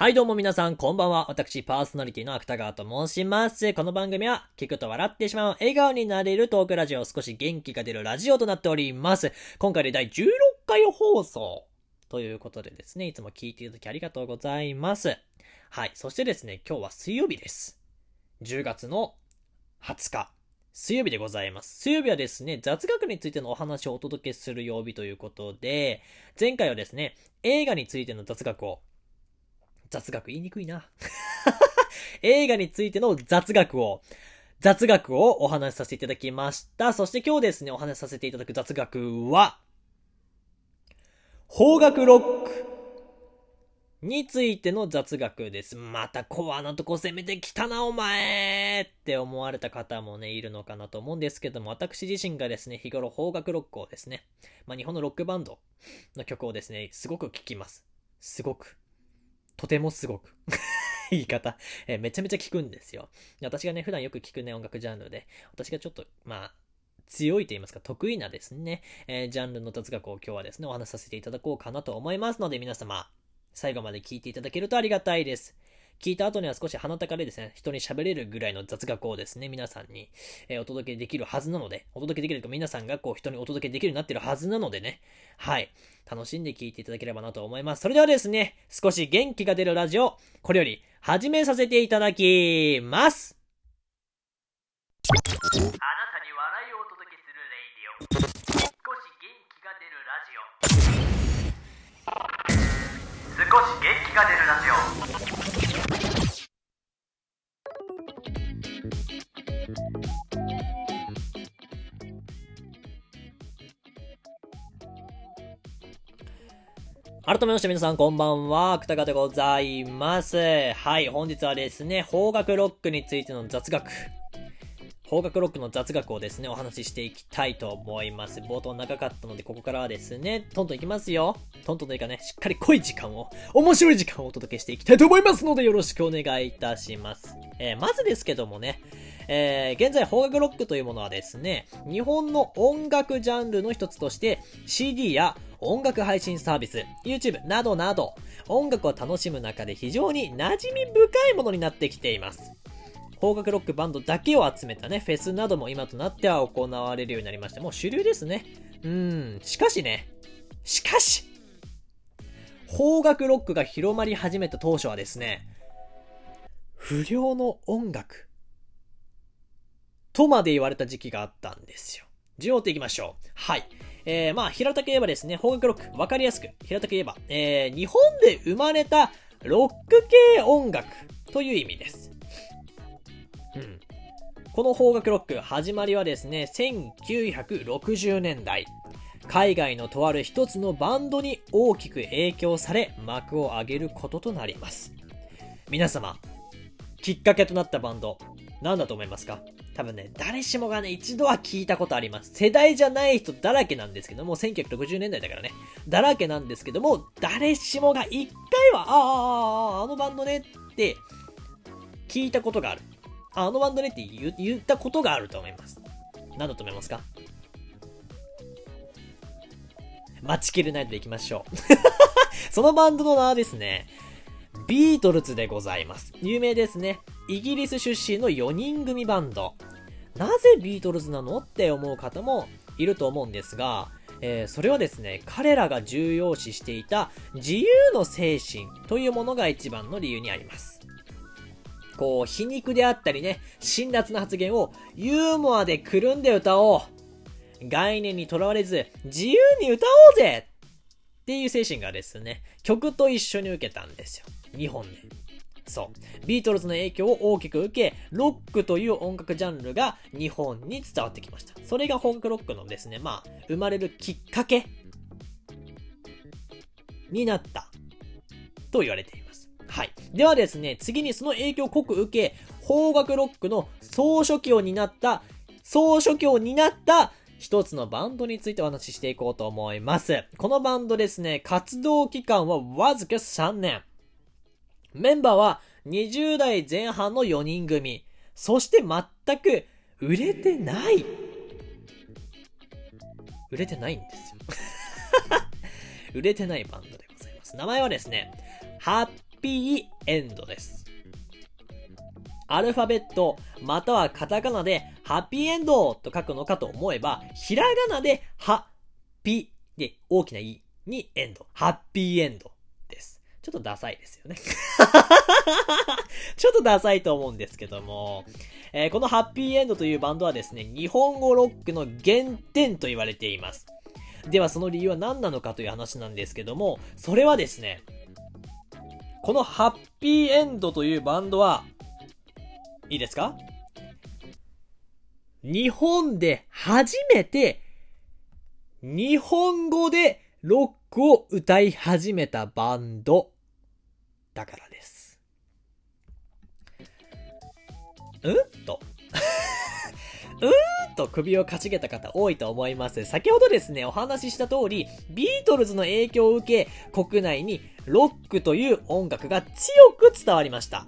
はい、どうも皆さん、こんばんは。私、パーソナリティの芥川と申します。この番組は、聞くと笑ってしまう、笑顔になれるトークラジオ、少し元気が出るラジオとなっております。今回で第16回放送。ということでですね、いつも聞いていただきありがとうございます。はい、そしてですね、今日は水曜日です。10月の20日。水曜日でございます。水曜日はですね、雑学についてのお話をお届けする曜日ということで、前回はですね、映画についての雑学を雑学言いにくいな。映画についての雑学を、雑学をお話しさせていただきました。そして今日ですね、お話しさせていただく雑学は、邦楽ロックについての雑学です。またコアなとこ攻めてきたな、お前って思われた方もね、いるのかなと思うんですけども、私自身がですね、日頃邦楽ロックをですね、まあ日本のロックバンドの曲をですね、すごく聴きます。すごく。とてもすごく。言い方、えーめちゃめちゃ聞くんですよ。私がね、普段よく聞くね、音楽ジャンルで、私がちょっと、まあ、強いと言いますか、得意なですね、えージャンルの雑学を今日はですね、お話しさせていただこうかなと思いますので、皆様、最後まで聞いていただけるとありがたいです。聞いた後には少し鼻高でですね、人に喋れるぐらいの雑学をですね、皆さんに、えお届けできるはずなので、お届けできると皆さんがこう人にお届けできるようになってるはずなのでね、はい。楽しんで聞いていただければなと思います。それではですね、少し元気が出るラジオ、これより始めさせていただきます。あなたに笑いをお届けするレイディオ少し元気が出るラジオ少し元気が出るラジオ改めまして皆さんこんばんは、くたかでございます。はい、本日はですね、邦楽ロックについての雑学。邦楽ロックの雑学をですね、お話ししていきたいと思います。冒頭長かったので、ここからはですね、トントンいきますよ。トントンというかね、しっかり濃い時間を、面白い時間をお届けしていきたいと思いますので、よろしくお願いいたします。えーまずですけどもね、えー現在、邦楽ロックというものはですね、日本の音楽ジャンルの一つとして、CD や音楽配信サービス、YouTube などなど、音楽を楽しむ中で非常に馴染み深いものになってきています。邦楽ロックバンドだけを集めたね、フェスなども今となっては行われるようになりまして、もう主流ですね。うーん、しかしね、しかし、邦楽ロックが広まり始めた当初はですね、不良の音楽とまで言われた時期があったんですよ。順を追っていきましょう。はい。えー、まあ、平たく言えばですね、邦楽ロック、わかりやすく、平たく言えば、えー、日本で生まれたロック系音楽という意味です。うん。この邦楽ロック、始まりはですね、1960年代。海外のとある一つのバンドに大きく影響され、幕を上げることとなります。皆様、きっかけとなったバンド、何だと思いますか？多分ね、誰しもがね、一度は聞いたことあります。世代じゃない人だらけなんですけども、1960年代だからね、だらけなんですけども、誰しもが一回は、ああ、ああ、あのバンドねって、聞いたことがある。あのバンドねって言ったことがあると思います。何だと思いますか？待ちきれないで行きましょう。そのバンドの名はですね、ビートルズでございます。有名ですね。イギリス出身の4人組バンド。なぜビートルズなのって思う方もいると思うんですが、えーそれはですね、彼らが重要視していた自由の精神というものが一番の理由にあります。こう、皮肉であったりね、辛辣な発言をユーモアでくるんで歌おう。概念にとらわれず、自由に歌おうぜっていう精神がですね、曲と一緒に受けたんですよ。日本で。そう。ビートルズの影響を大きく受け、ロックという音楽ジャンルが日本に伝わってきました。それが本格ロックのですね、まあ、生まれるきっかけになったと言われています。はい。ではですね、次にその影響を濃く受け、邦楽ロックの総書記を担った、総書記を担った一つのバンドについてお話ししていこうと思います。このバンドですね、活動期間はわずか3年。メンバーは20代前半の4人組。そして全く売れてない。売れてないんですよ。売れてないバンドでございます。名前はですね、ハッピーエンドです。アルファベット、またはカタカナで、ハッピーエンドと書くのかと思えば、ひらがなで、ハッ、ピーで、大きな E にエンド。ハッピーエンドです。ちょっとダサいですよね。ちょっとダサいと思うんですけども、えーこのハッピーエンドというバンドはですね、日本語ロックの原点と言われています。ではその理由は何なのかという話なんですけども、それはですね、このハッピーエンドというバンドは、いいですか？日本で初めて、日本語でロックを歌い始めたバンド、だからです。うんと。うーんと首をかしげた方多いと思います。先ほどですね、お話しした通り、ビートルズの影響を受け、国内にロックという音楽が強く伝わりました。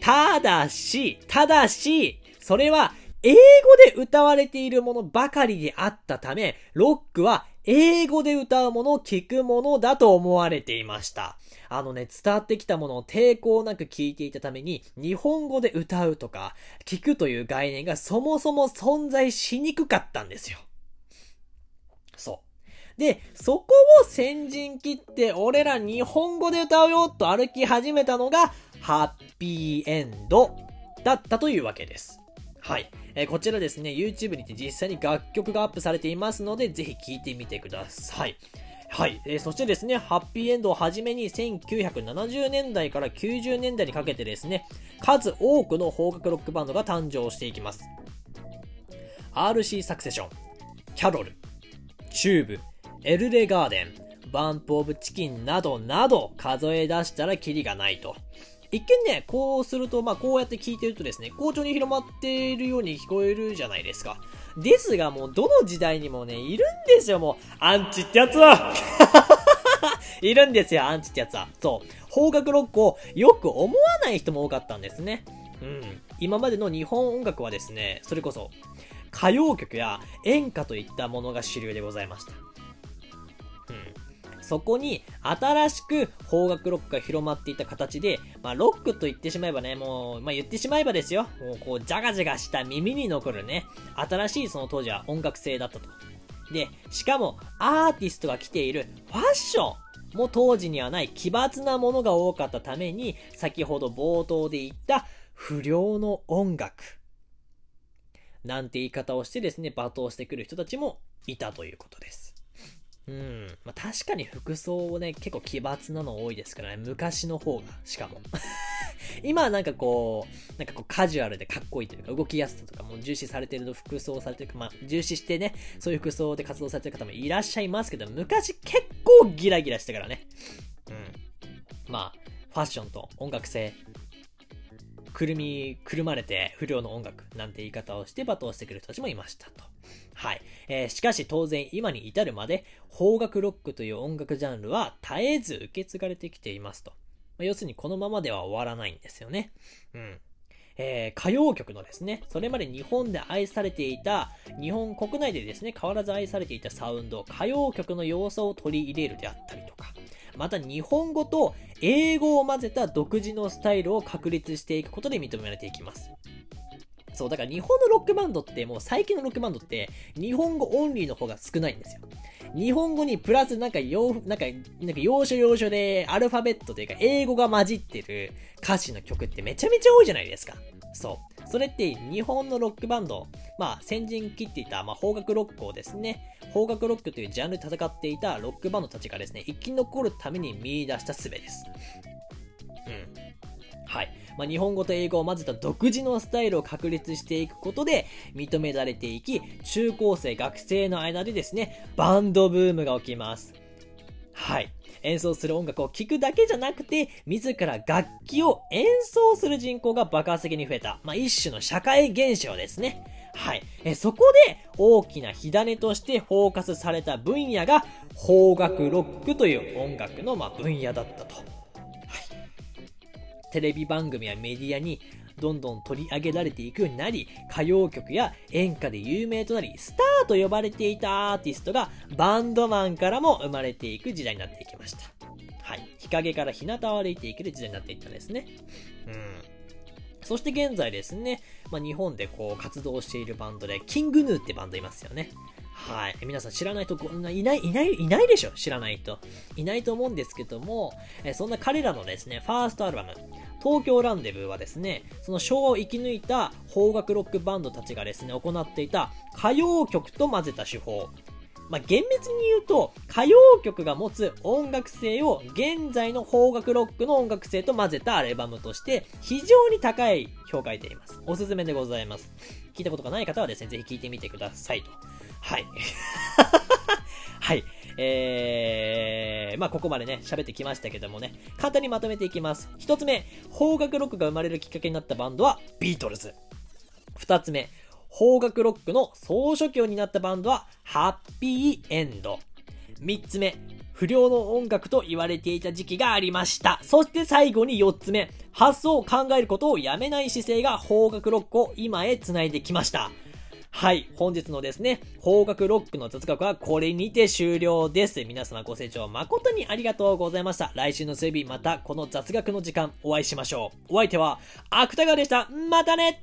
ただし、ただし、それは英語で歌われているものばかりであったため、ロックは英語で歌うものを聞くものだと思われていました。あのね、伝わってきたものを抵抗なく聞いていたために、日本語で歌うとか、聞くという概念がそもそも存在しにくかったんですよ。そう。で、そこを先陣切って、俺ら日本語で歌うよと歩き始めたのが、ハッピーエンドだったというわけです。はい。えーこちらですね、YouTube にて実際に楽曲がアップされていますので、ぜひ聴いてみてください。はい。えーそしてですね、ハッピーエンドをはじめに1970年代から90年代にかけてですね、数多くの邦楽ロックバンドが誕生していきます。RC サクセション、キャロル、チューブ、エルレガーデン、バンプオブチキンなどなど数え出したらキリがないと。一見ね、こうすると、まあこうやって聞いてるとですね、好調に広まっているように聞こえるじゃないですか。ですがもうどの時代にもね、いるんですよ、もう。アンチってやつは いるんですよ、アンチってやつは。そう。邦楽ロックをよく思わない人も多かったんですね。うん。今までの日本音楽はですね、それこそ、歌謡曲や演歌といったものが主流でございました。そこに新しく邦楽ロックが広まっていた形で、まあロックと言ってしまえばね、もう、まあ言ってしまえばですよ、もうこう、ジャガジャガした耳に残るね、新しいその当時は音楽性だったと。で、しかもアーティストが着ているファッションも当時にはない奇抜なものが多かったために、先ほど冒頭で言った不良の音楽。なんて言い方をしてですね、罵倒してくる人たちもいたということです。うん。まあ、確かに服装をね、結構奇抜なの多いですからね。昔の方が、しかも。今はなんかこう、なんかこうカジュアルでかっこいいというか、動きやすさとかも重視されてる服装されてる、まあ、重視してね、そういう服装で活動されてる方もいらっしゃいますけど、昔結構ギラギラしてからね。うん。まあ、ファッションと音楽性、くるみ、くるまれて不良の音楽なんて言い方をして罵倒してくる人たちもいましたと。はい。えーしかし当然今に至るまで、邦楽ロックという音楽ジャンルは絶えず受け継がれてきていますと。まあ要するにこのままでは終わらないんですよね。うん。えー歌謡曲のですね、それまで日本で愛されていた、日本国内でですね、変わらず愛されていたサウンド、歌謡曲の要素を取り入れるであったりとか、また日本語と英語を混ぜた独自のスタイルを確立していくことで認められていきます。そう、だから日本のロックバンドって、もう最近のロックバンドって、日本語オンリーの方が少ないんですよ。日本語にプラスなんか要、なんか、なんか要所要所でアルファベットというか英語が混じってる歌詞の曲ってめちゃめちゃ多いじゃないですか。そう。それって日本のロックバンド、まあ先陣切っていた、まあ邦楽ロックをですね、邦楽ロックというジャンルで戦っていたロックバンドたちがですね、生き残るために見出した術です。うん。はい。まあ、日本語と英語を混ぜた独自のスタイルを確立していくことで認められていき、中高生、学生の間でですね、バンドブームが起きます。はい。演奏する音楽を聴くだけじゃなくて、自ら楽器を演奏する人口が爆発的に増えた。まあ、一種の社会現象ですね。はい。えそこで大きな火種としてフォーカスされた分野が邦楽ロックという音楽のま分野だったと。テレビ番組やメディアにどんどん取り上げられていくようになり、歌謡曲や演歌で有名となり、スターと呼ばれていたアーティストがバンドマンからも生まれていく時代になっていきました。はい。比陰から日向を歩いていける時代になっていったんですね。うん。そして現在ですね、まあ、日本でこう活動しているバンドで、キングヌーってバンドいますよね。はい。皆さん知らない人ご、いない、いない、いないでしょ知らない人。いないと思うんですけども、えそんな彼らのですね、ファーストアルバム、東京ランデブーはですね、その昭和を生き抜いた邦楽ロックバンドたちがですね、行っていた歌謡曲と混ぜた手法。まあ、厳密に言うと、歌謡曲が持つ音楽性を現在の邦楽ロックの音楽性と混ぜたアルバムとして、非常に高い評価を得ています。おすすめでございます。聞いたことがない方はですね、ぜひ聞いてみてくださいと。はい。はい。えー、まあここまでね、喋ってきましたけどもね、簡単にまとめていきます。一つ目、邦楽ロックが生まれるきっかけになったバンドは、ビートルズ。二つ目、邦楽ロックの総書記を担ったバンドは、ハッピーエンド。三つ目、不良の音楽と言われていた時期がありました。そして最後に四つ目、発想を考えることをやめない姿勢が邦楽ロックを今へ繋いできました。はい。本日のですね、方角ロックの雑学はこれにて終了です。皆様ご清聴誠にありがとうございました。来週の水曜日またこの雑学の時間お会いしましょう。お相手は、芥川でした。またね